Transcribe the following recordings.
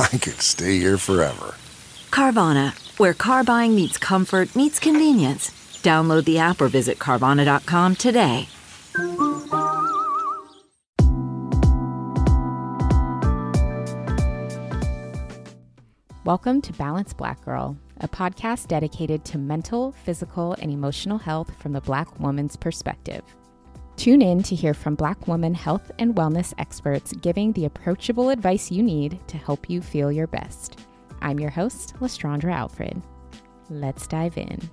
I could stay here forever. Carvana, where car buying meets comfort, meets convenience. Download the app or visit Carvana.com today. Welcome to Balanced Black Girl, a podcast dedicated to mental, physical, and emotional health from the Black woman's perspective. Tune in to hear from Black woman health and wellness experts giving the approachable advice you need to help you feel your best. I'm your host, Lestraundra Alfred. Let's dive in.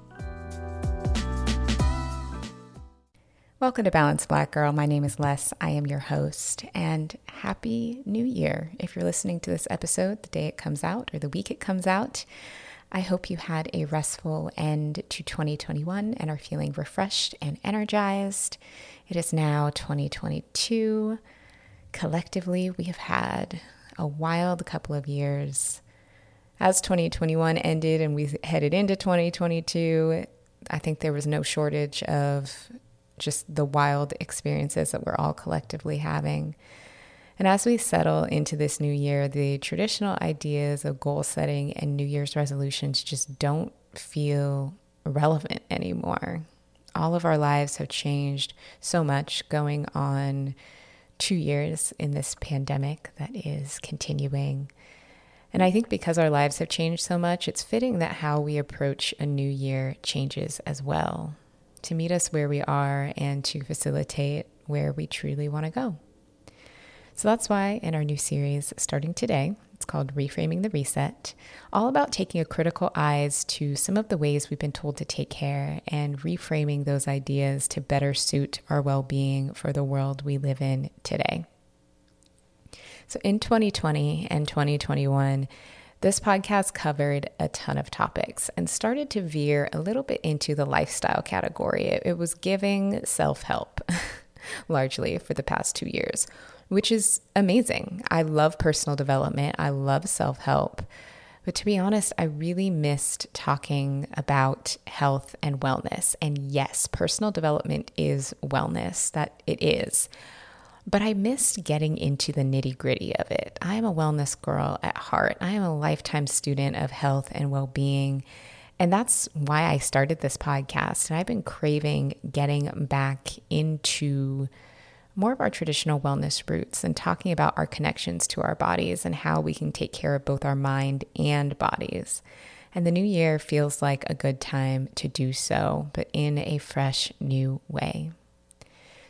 Welcome to Balanced Black Girl. My name is Les. I am your host, and Happy New Year. If you're listening to this episode the day it comes out or the week it comes out, I hope you had a restful end to 2021 and are feeling refreshed and energized. It is now 2022. Collectively, we have had a wild couple of years. As 2021 ended and we headed into 2022, I think there was no shortage of just the wild experiences that we're all collectively having. And as we settle into this new year, the traditional ideas of goal setting and New Year's resolutions just don't feel relevant anymore. All of our lives have changed so much going on two years in this pandemic that is continuing. And I think because our lives have changed so much, it's fitting that how we approach a new year changes as well to meet us where we are and to facilitate where we truly want to go. So that's why in our new series starting today, called Reframing the Reset, all about taking a critical eyes to some of the ways we've been told to take care and reframing those ideas to better suit our well being for the world we live in today. So in 2020 and 2021, this podcast covered a ton of topics and started to veer a little bit into the lifestyle category. It, was giving self help largely for the past two years, which is amazing. I love personal development, I love self help. But to be honest, I really missed talking about health and wellness. And yes, personal development is wellness, that it is but I missed getting into the nitty gritty of it. I am a wellness girl at heart. I am a lifetime student of health and well being. And that's why I started this podcast. And I've been craving getting back into more of our traditional wellness roots and talking about our connections to our bodies and how we can take care of both our mind and bodies. And the new year feels like a good time to do so, but in a fresh new way.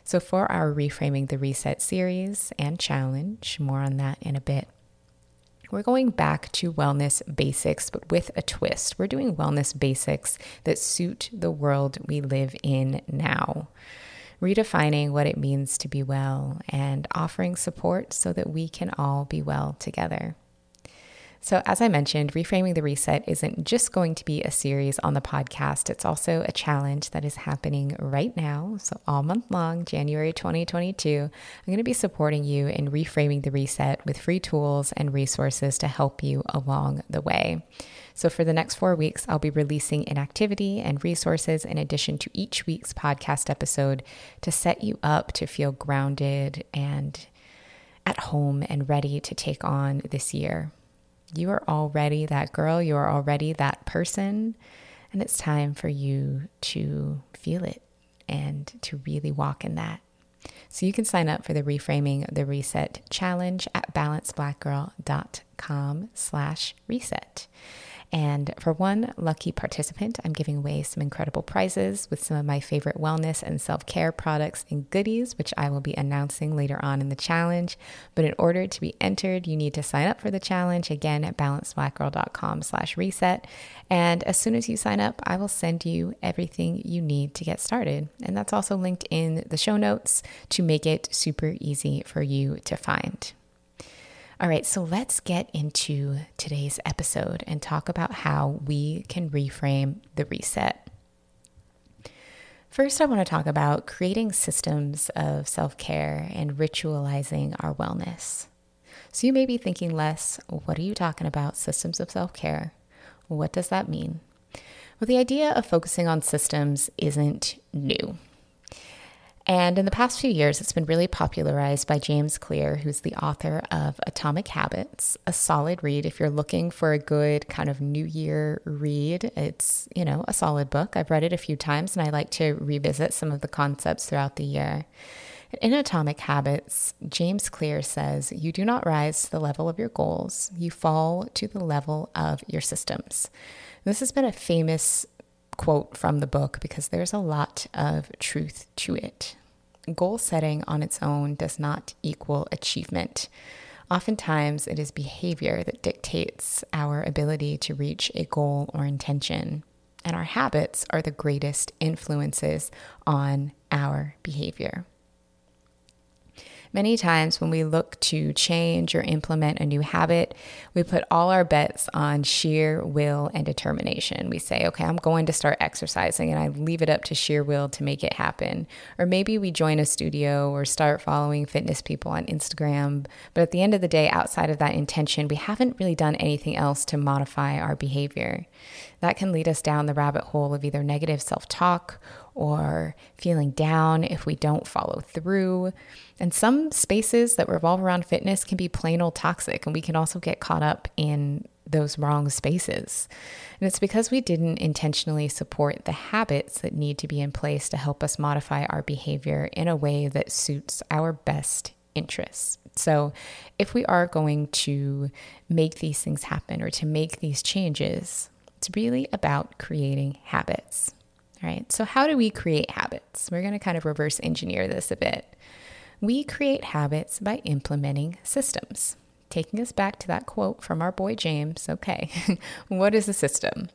So, for our Reframing the Reset series and challenge, more on that in a bit, we're going back to wellness basics, but with a twist. We're doing wellness basics that suit the world we live in now, redefining what it means to be well and offering support so that we can all be well together. So, as I mentioned, Reframing the Reset isn't just going to be a series on the podcast, it's also a challenge that is happening right now. So, all month long, January 2022, I'm going to be supporting you in reframing the reset with free tools and resources to help you along the way. So, for the next four weeks, I'll be releasing an activity and resources in addition to each week's podcast episode to set you up to feel grounded and at home and ready to take on this year. You are already that girl, you are already that person, and it's time for you to feel it and to really walk in that. So you can sign up for the Reframing the Reset challenge at balancedblackgirl.com slash reset. And for one lucky participant, I'm giving away some incredible prizes with some of my favorite wellness and self care products and goodies, which I will be announcing later on in the challenge. But in order to be entered, you need to sign up for the challenge again at balancedblackgirl.com slash reset. And as soon as you sign up, I will send you everything you need to get started. And that's also linked in the show notes to make it super easy for you to find. All right, so let's get into today's episode and talk about how we can reframe the reset. First, I want to talk about creating systems of self care and ritualizing our wellness. So, you may be thinking, Les, what are you talking about? Systems of self care? What does that mean? Well, the idea of focusing on systems isn't new. And in the past few years, it's been really popularized by James Clear, who's the author of Atomic Habits, a solid read if you're looking for a good kind of New Year read. It's, you know, a solid book. I've read it a few times and I like to revisit some of the concepts throughout the year. In Atomic Habits, James Clear says, You do not rise to the level of your goals, you fall to the level of your systems. This has been a famous quote from the book because there's a lot of truth to it. Goal setting on its own does not equal achievement. Oftentimes, it is behavior that dictates our ability to reach a goal or intention. And our habits are the greatest influences on our behavior. Many times, when we look to change or implement a new habit, we put all our bets on sheer will and determination. We say, okay, I'm going to start exercising, and I leave it up to sheer will to make it happen. Or maybe we join a studio or start following fitness people on Instagram. But at the end of the day, outside of that intention, we haven't really done anything else to modify our behavior. That can lead us down the rabbit hole of either negative self talk or feeling down if we don't follow through. And some spaces that revolve around fitness can be plain old toxic, and we can also get caught up in those wrong spaces. And it's because we didn't intentionally support the habits that need to be in place to help us modify our behavior in a way that suits our best interests. So, if we are going to make these things happen or to make these changes, it's really about creating habits. Right, so how do we create habits? We're going to kind of reverse engineer this a bit. We create habits by implementing systems. Taking us back to that quote from our boy James, okay, what is a system?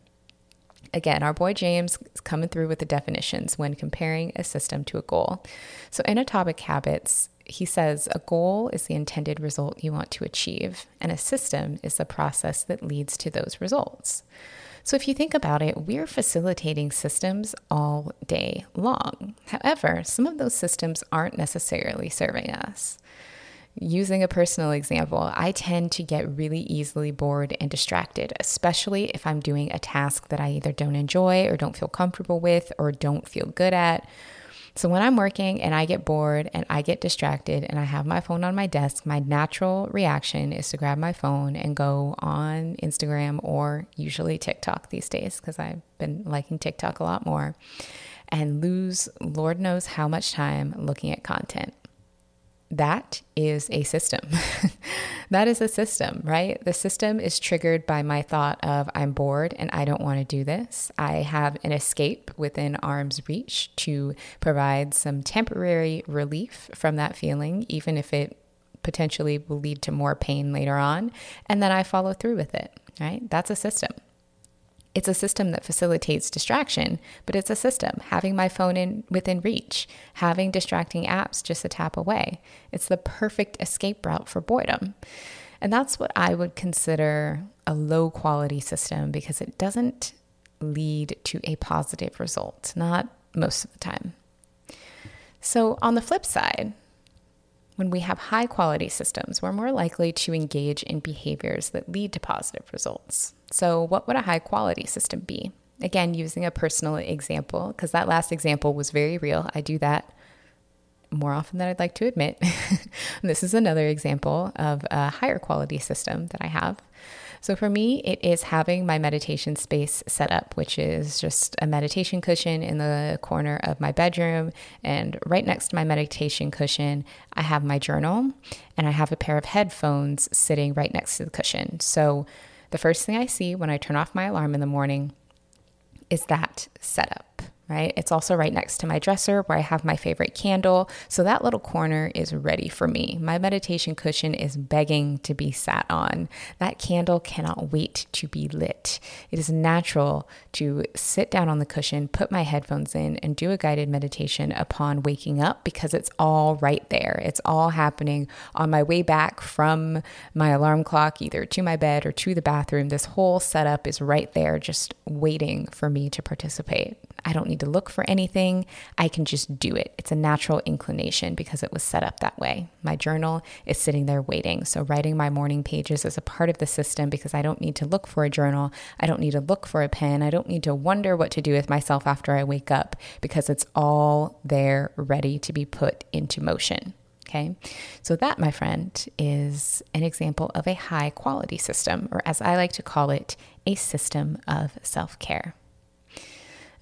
Again, our boy James is coming through with the definitions when comparing a system to a goal. So, in Atomic Habits, he says a goal is the intended result you want to achieve, and a system is the process that leads to those results. So, if you think about it, we're facilitating systems all day long. However, some of those systems aren't necessarily serving us. Using a personal example, I tend to get really easily bored and distracted, especially if I'm doing a task that I either don't enjoy or don't feel comfortable with or don't feel good at so when I'm working and I get bored and I get distracted and I have my phone on my desk, my natural reaction is to grab my phone and go on Instagram or usually TikTok these days because I've been liking TikTok a lot more and lose Lord knows how much time looking at content. That is a system. that is a system, right? The system is triggered by my thought of I'm bored and I don't want to do this. I have an escape within arm's reach to provide some temporary relief from that feeling, even if it potentially will lead to more pain later on. And then I follow through with it, right? That's a system. It's a system that facilitates distraction, but it's a system. Having my phone in within reach, having distracting apps just a tap away. It's the perfect escape route for boredom. And that's what I would consider a low quality system because it doesn't lead to a positive result, not most of the time. So, on the flip side, when we have high quality systems, we're more likely to engage in behaviors that lead to positive results. So, what would a high quality system be? Again, using a personal example, because that last example was very real. I do that more often than I'd like to admit. this is another example of a higher quality system that I have. So for me, it is having my meditation space set up, which is just a meditation cushion in the corner of my bedroom. And right next to my meditation cushion, I have my journal and I have a pair of headphones sitting right next to the cushion. So the first thing I see when I turn off my alarm in the morning is that setup right? It's also right next to my dresser where I have my favorite candle. So that little corner is ready for me. My meditation cushion is begging to be sat on. That candle cannot wait to be lit. It is natural to sit down on the cushion, put my headphones in, and do a guided meditation upon waking up because it's all right there. It's all happening on my way back from my alarm clock, either to my bed or to the bathroom. This whole setup is right there, just waiting for me to participate. I don't need to look for anything. I can just do it. It's a natural inclination because it was set up that way. My journal is sitting there waiting. So, writing my morning pages is a part of the system because I don't need to look for a journal. I don't need to look for a pen. I don't need to wonder what to do with myself after I wake up because it's all there ready to be put into motion. Okay. So, that, my friend, is an example of a high quality system, or as I like to call it, a system of self care.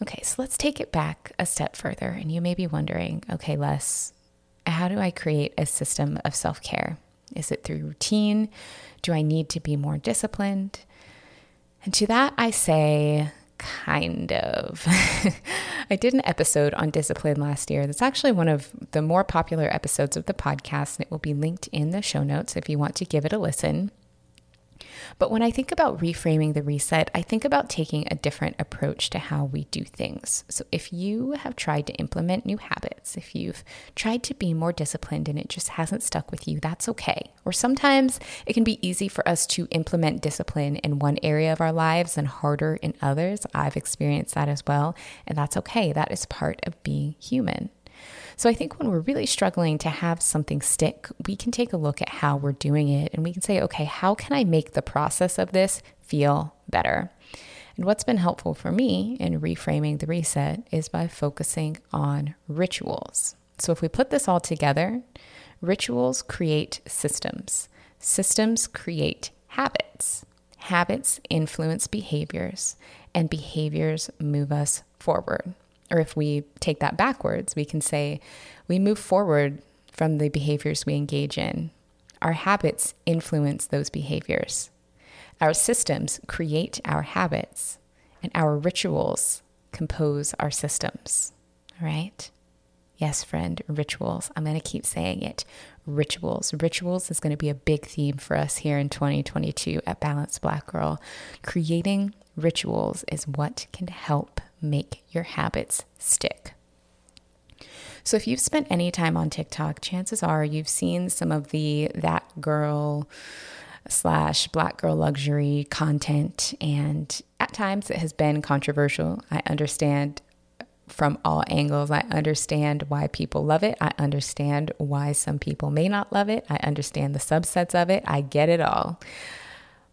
Okay, so let's take it back a step further. And you may be wondering okay, Les, how do I create a system of self care? Is it through routine? Do I need to be more disciplined? And to that, I say, kind of. I did an episode on discipline last year. That's actually one of the more popular episodes of the podcast, and it will be linked in the show notes if you want to give it a listen. But when I think about reframing the reset, I think about taking a different approach to how we do things. So if you have tried to implement new habits, if you've tried to be more disciplined and it just hasn't stuck with you, that's okay. Or sometimes it can be easy for us to implement discipline in one area of our lives and harder in others. I've experienced that as well, and that's okay. That is part of being human. So I think when we're really struggling to have something stick, we can take a look at how we're doing it and we can say, okay, how can I make the process of this feel better? And what's been helpful for me in reframing the reset is by focusing on rituals. So if we put this all together, rituals create systems, systems create habits. Habits influence behaviors, and behaviors move us forward. Or if we take that backwards, we can say we move forward from the behaviors we engage in. Our habits influence those behaviors. Our systems create our habits, and our rituals compose our systems. All right? Yes, friend, rituals. I'm going to keep saying it. Rituals. Rituals is going to be a big theme for us here in 2022 at Balanced Black Girl. Creating rituals is what can help make your habits stick. So if you've spent any time on TikTok, chances are you've seen some of the that girl slash black girl luxury content and at times it has been controversial. I understand from all angles. I understand why people love it. I understand why some people may not love it. I understand the subsets of it. I get it all.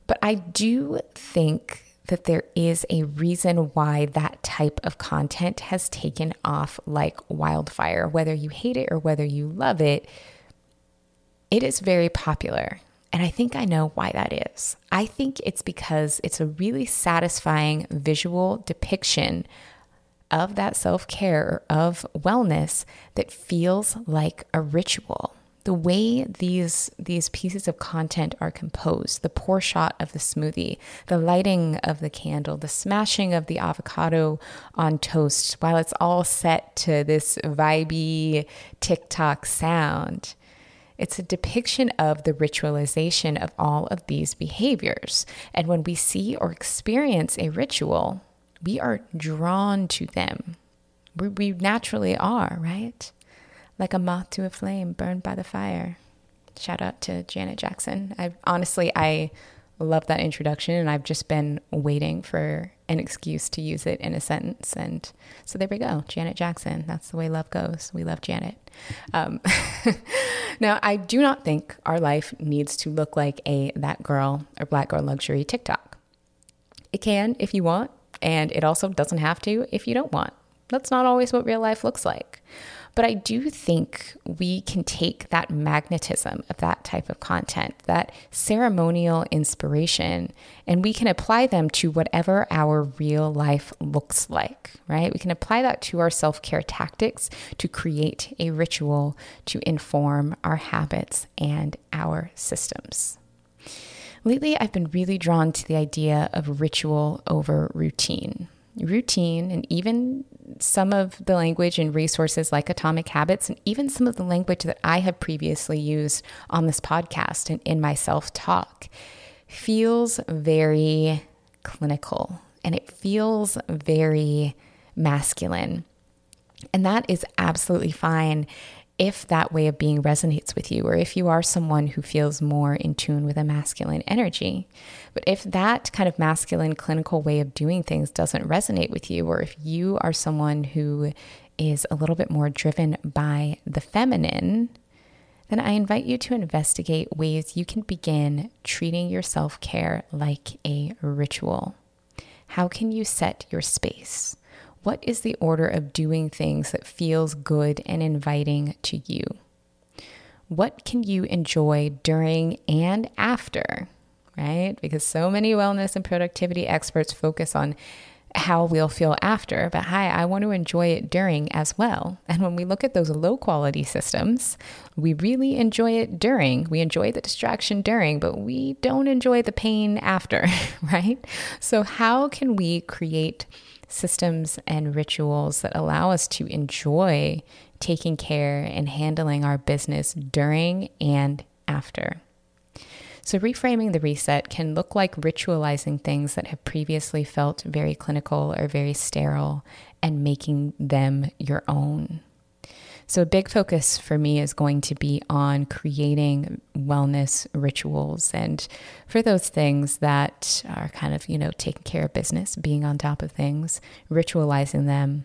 But I do think that there is a reason why that type of content has taken off like wildfire. Whether you hate it or whether you love it, it is very popular. And I think I know why that is. I think it's because it's a really satisfying visual depiction of that self care, of wellness that feels like a ritual. The way these these pieces of content are composed the pour shot of the smoothie the lighting of the candle the smashing of the avocado on toast while it's all set to this vibey tiktok sound it's a depiction of the ritualization of all of these behaviors. And when we see or experience a ritual we are drawn to them we, we naturally are right like a moth to a flame burned by the fire. Shout out to Janet Jackson. I honestly I love that introduction and I've just been waiting for an excuse to use it in a sentence and so there we go. Janet Jackson. That's the way love goes. We love Janet. Um, now I do not think our life needs to look like a that girl or black girl luxury TikTok. It can if you want and it also doesn't have to if you don't want. That's not always what real life looks like. But I do think we can take that magnetism of that type of content, that ceremonial inspiration, and we can apply them to whatever our real life looks like, right? We can apply that to our self care tactics to create a ritual to inform our habits and our systems. Lately, I've been really drawn to the idea of ritual over routine. Routine, and even some of the language and resources like Atomic Habits, and even some of the language that I have previously used on this podcast and in my self talk, feels very clinical and it feels very masculine. And that is absolutely fine if that way of being resonates with you, or if you are someone who feels more in tune with a masculine energy. But if that kind of masculine clinical way of doing things doesn't resonate with you, or if you are someone who is a little bit more driven by the feminine, then I invite you to investigate ways you can begin treating your self care like a ritual. How can you set your space? What is the order of doing things that feels good and inviting to you? What can you enjoy during and after, right? Because so many wellness and productivity experts focus on how we'll feel after, but hi, I want to enjoy it during as well. And when we look at those low quality systems, we really enjoy it during. We enjoy the distraction during, but we don't enjoy the pain after, right? So, how can we create systems and rituals that allow us to enjoy taking care and handling our business during and after. So, reframing the reset can look like ritualizing things that have previously felt very clinical or very sterile and making them your own. So, a big focus for me is going to be on creating wellness rituals. And for those things that are kind of, you know, taking care of business, being on top of things, ritualizing them,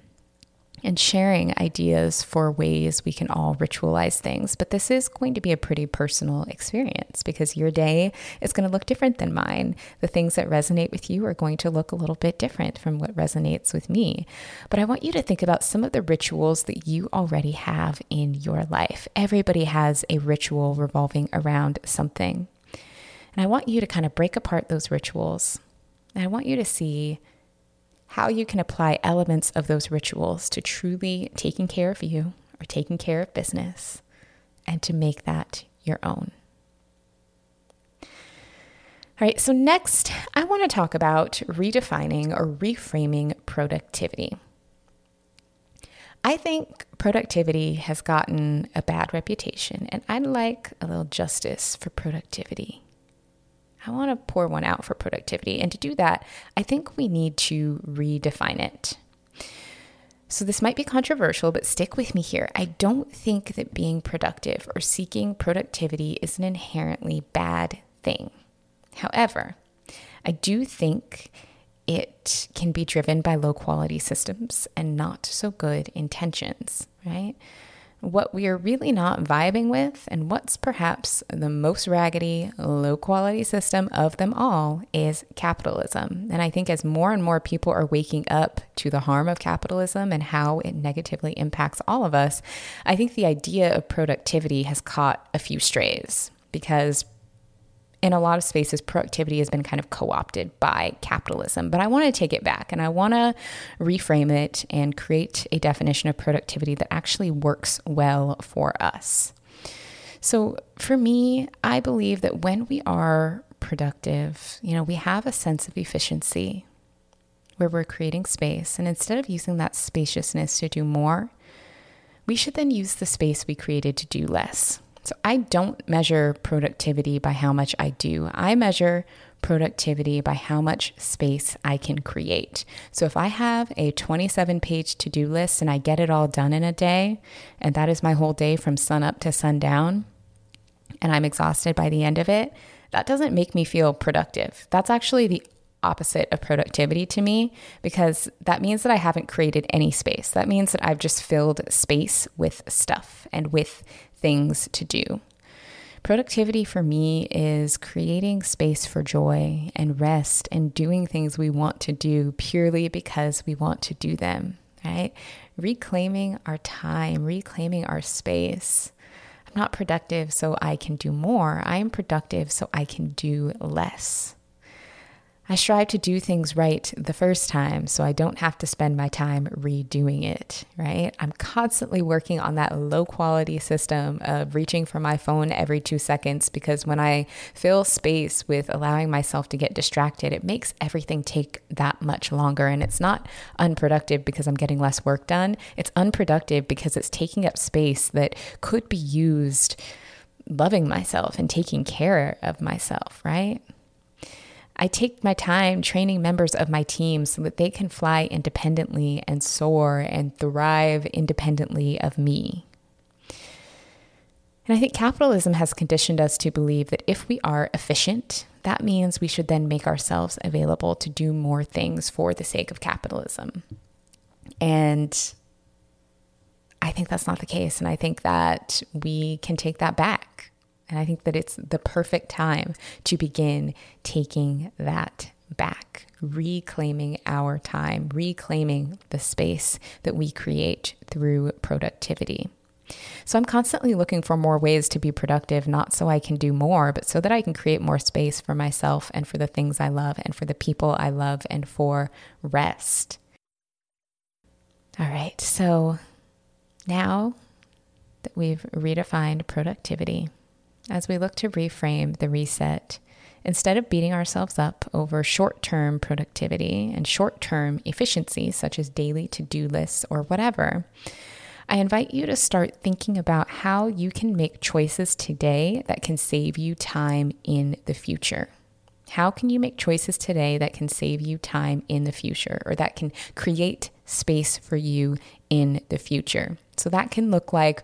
and sharing ideas for ways we can all ritualize things. But this is going to be a pretty personal experience because your day is going to look different than mine. The things that resonate with you are going to look a little bit different from what resonates with me. But I want you to think about some of the rituals that you already have in your life. Everybody has a ritual revolving around something. And I want you to kind of break apart those rituals. And I want you to see how you can apply elements of those rituals to truly taking care of you or taking care of business and to make that your own. All right, so next, I want to talk about redefining or reframing productivity. I think productivity has gotten a bad reputation, and I'd like a little justice for productivity. I want to pour one out for productivity. And to do that, I think we need to redefine it. So, this might be controversial, but stick with me here. I don't think that being productive or seeking productivity is an inherently bad thing. However, I do think it can be driven by low quality systems and not so good intentions, right? What we are really not vibing with, and what's perhaps the most raggedy, low quality system of them all, is capitalism. And I think as more and more people are waking up to the harm of capitalism and how it negatively impacts all of us, I think the idea of productivity has caught a few strays because in a lot of spaces, productivity has been kind of co opted by capitalism. But I want to take it back and I want to reframe it and create a definition of productivity that actually works well for us. So for me, I believe that when we are productive, you know, we have a sense of efficiency where we're creating space. And instead of using that spaciousness to do more, we should then use the space we created to do less. So I don't measure productivity by how much I do. I measure productivity by how much space I can create. So if I have a 27 page to do list and I get it all done in a day, and that is my whole day from sun up to sundown, and I'm exhausted by the end of it, that doesn't make me feel productive. That's actually the opposite of productivity to me because that means that I haven't created any space. That means that I've just filled space with stuff and with things to do. Productivity for me is creating space for joy and rest and doing things we want to do purely because we want to do them, right? Reclaiming our time, reclaiming our space. I'm not productive so I can do more. I am productive so I can do less. I strive to do things right the first time so I don't have to spend my time redoing it, right? I'm constantly working on that low quality system of reaching for my phone every two seconds because when I fill space with allowing myself to get distracted, it makes everything take that much longer. And it's not unproductive because I'm getting less work done, it's unproductive because it's taking up space that could be used loving myself and taking care of myself, right? I take my time training members of my team so that they can fly independently and soar and thrive independently of me. And I think capitalism has conditioned us to believe that if we are efficient, that means we should then make ourselves available to do more things for the sake of capitalism. And I think that's not the case. And I think that we can take that back. And I think that it's the perfect time to begin taking that back, reclaiming our time, reclaiming the space that we create through productivity. So I'm constantly looking for more ways to be productive, not so I can do more, but so that I can create more space for myself and for the things I love and for the people I love and for rest. All right, so now that we've redefined productivity, as we look to reframe the reset, instead of beating ourselves up over short term productivity and short term efficiency, such as daily to do lists or whatever, I invite you to start thinking about how you can make choices today that can save you time in the future. How can you make choices today that can save you time in the future or that can create space for you in the future? So that can look like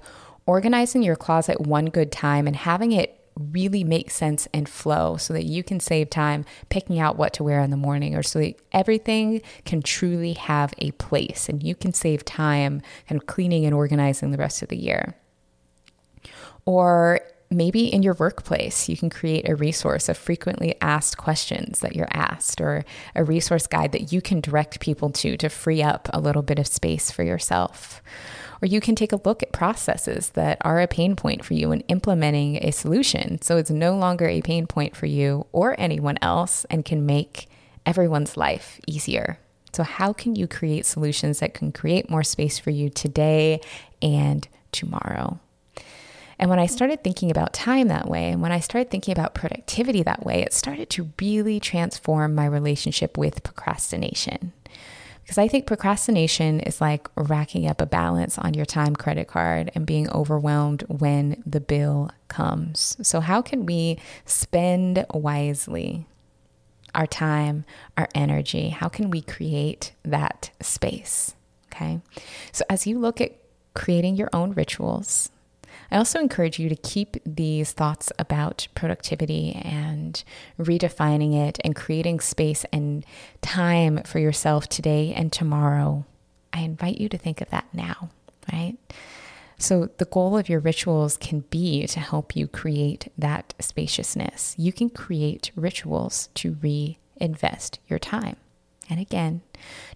organizing your closet one good time and having it really make sense and flow so that you can save time picking out what to wear in the morning or so that everything can truly have a place and you can save time kind of cleaning and organizing the rest of the year. Or maybe in your workplace, you can create a resource of frequently asked questions that you're asked, or a resource guide that you can direct people to to free up a little bit of space for yourself. Or you can take a look at processes that are a pain point for you and implementing a solution so it's no longer a pain point for you or anyone else and can make everyone's life easier. So, how can you create solutions that can create more space for you today and tomorrow? And when I started thinking about time that way, and when I started thinking about productivity that way, it started to really transform my relationship with procrastination. Because I think procrastination is like racking up a balance on your time credit card and being overwhelmed when the bill comes. So, how can we spend wisely our time, our energy? How can we create that space? Okay. So, as you look at creating your own rituals, I also encourage you to keep these thoughts about productivity and redefining it and creating space and time for yourself today and tomorrow. I invite you to think of that now, right? So, the goal of your rituals can be to help you create that spaciousness. You can create rituals to reinvest your time. And again,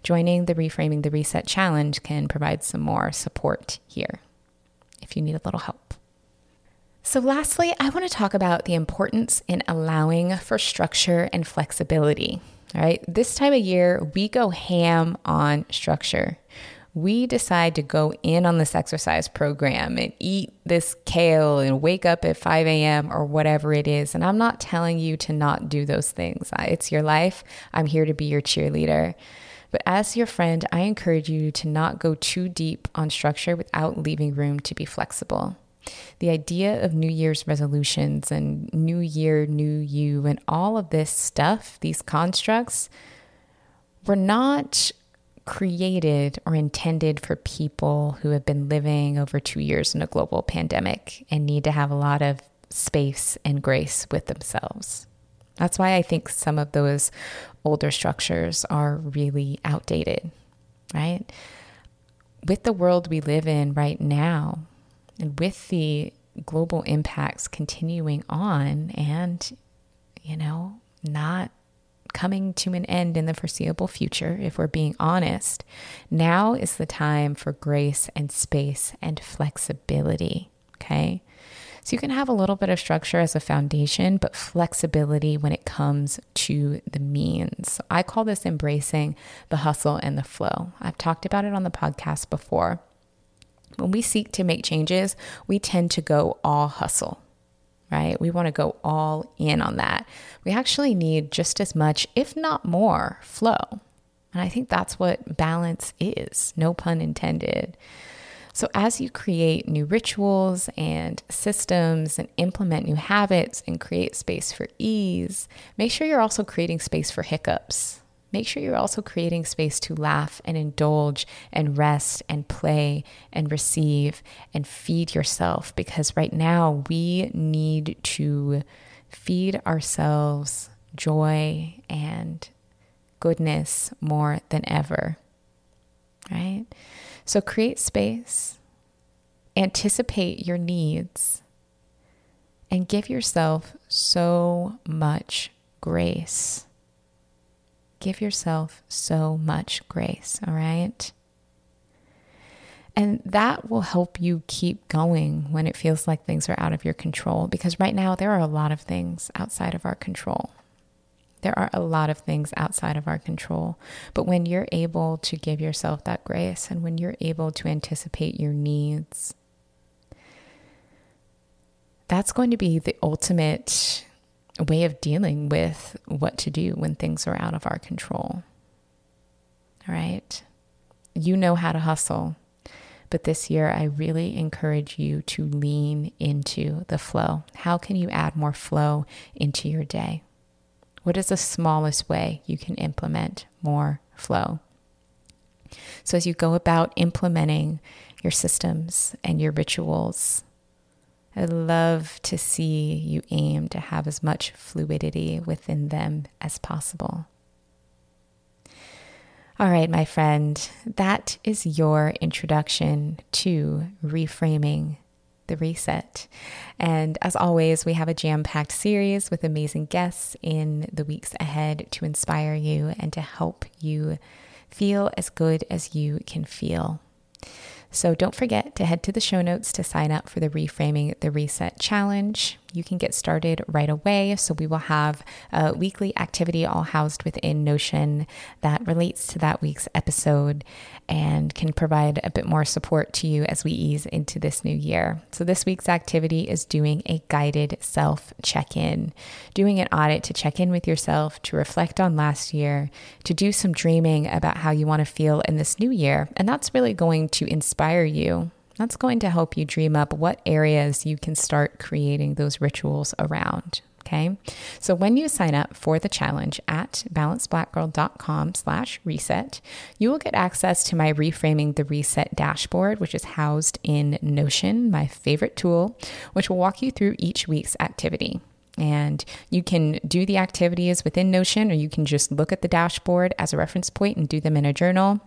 joining the Reframing the Reset Challenge can provide some more support here if you need a little help. So, lastly, I want to talk about the importance in allowing for structure and flexibility. All right, this time of year, we go ham on structure. We decide to go in on this exercise program and eat this kale and wake up at 5 a.m. or whatever it is. And I'm not telling you to not do those things, it's your life. I'm here to be your cheerleader. But as your friend, I encourage you to not go too deep on structure without leaving room to be flexible. The idea of New Year's resolutions and New Year, New You, and all of this stuff, these constructs, were not created or intended for people who have been living over two years in a global pandemic and need to have a lot of space and grace with themselves. That's why I think some of those older structures are really outdated, right? With the world we live in right now, and with the global impacts continuing on and, you know, not coming to an end in the foreseeable future, if we're being honest, now is the time for grace and space and flexibility. Okay. So you can have a little bit of structure as a foundation, but flexibility when it comes to the means. I call this embracing the hustle and the flow. I've talked about it on the podcast before. When we seek to make changes, we tend to go all hustle right? We want to go all in on that. We actually need just as much, if not more, flow. And I think that's what balance is, no pun intended. So, as you create new rituals and systems and implement new habits and create space for ease, make sure you're also creating space for hiccups make sure you're also creating space to laugh and indulge and rest and play and receive and feed yourself because right now we need to feed ourselves joy and goodness more than ever. Right? So create space, anticipate your needs, and give yourself so much grace give yourself so much grace, all right? And that will help you keep going when it feels like things are out of your control. Because right now, there are a lot of things outside of our control. There are a lot of things outside of our control. But when you're able to give yourself that grace and when you're able to anticipate your needs, that's going to be the ultimate way of dealing with what to do when things are out of our control. All right. You know how to hustle. But this year, I really encourage you to lean into the flow. How can you add more flow into your day? What is the smallest way you can implement more flow? So, as you go about implementing your systems and your rituals, I'd love to see you aim to have as much fluidity within them as possible. All right, my friend, that is your introduction to reframing the reset. And as always, we have a jam packed series with amazing guests in the weeks ahead to inspire you and to help you feel as good as you can feel. So don't forget to head to the show notes to sign up for the Reframing the Reset Challenge. You can get started right away. So we will have a weekly activity all housed within Notion that relates to that week's episode and can provide a bit more support to you as we ease into this new year. So this week's activity is doing a guided self check in, doing an audit to check in with yourself, to reflect on last year, to do some dreaming about how you want to feel in this new year. And that's really going to inspire you that's going to help you dream up what areas you can start creating those rituals around. Okay. So when you sign up for the challenge at balancedblackgirl.com slash reset, you will get access to my reframing the reset dashboard, which is housed in Notion, my favorite tool, which will walk you through each week's activity. And you can do the activities within Notion, or you can just look at the dashboard as a reference point and do them in a journal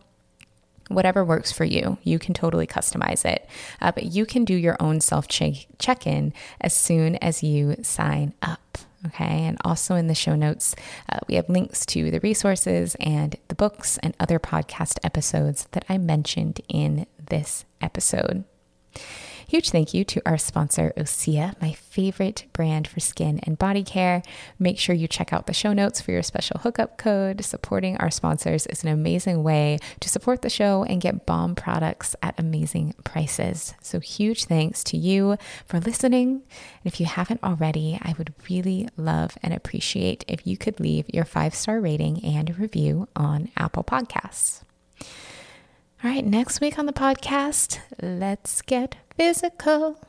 whatever works for you. You can totally customize it. Uh, but you can do your own self check in as soon as you sign up. Okay. And also in the show notes, uh, we have links to the resources and the books and other podcast episodes that I mentioned in this episode. Huge thank you to our sponsor, Osea, my favorite brand for skin and body care. Make sure you check out the show notes for your special hookup code. Supporting our sponsors is an amazing way to support the show and get bomb products at amazing prices. So, huge thanks to you for listening. And if you haven't already, I would really love and appreciate if you could leave your five star rating and review on Apple Podcasts. All right, next week on the podcast, let's get physical.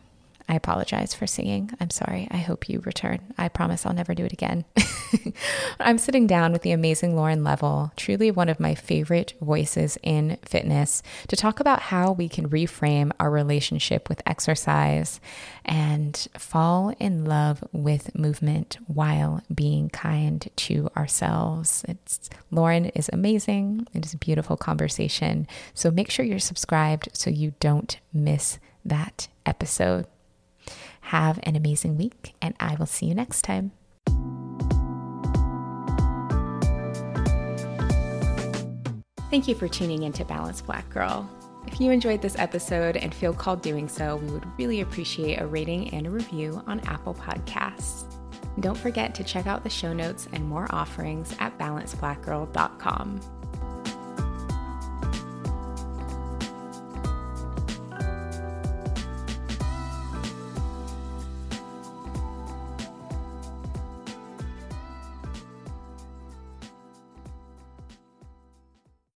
I apologize for singing. I'm sorry. I hope you return. I promise I'll never do it again. I'm sitting down with the amazing Lauren Leavell, truly one of my favorite voices in fitness, to talk about how we can reframe our relationship with exercise and fall in love with movement while being kind to ourselves. It's Lauren is amazing. It is a beautiful conversation. So make sure you're subscribed so you don't miss that episode. Have an amazing week, and I will see you next time. Thank you for tuning into Balanced Black Girl. If you enjoyed this episode and feel called doing so, we would really appreciate a rating and a review on Apple Podcasts. Don't forget to check out the show notes and more offerings at balancedblackgirl.com.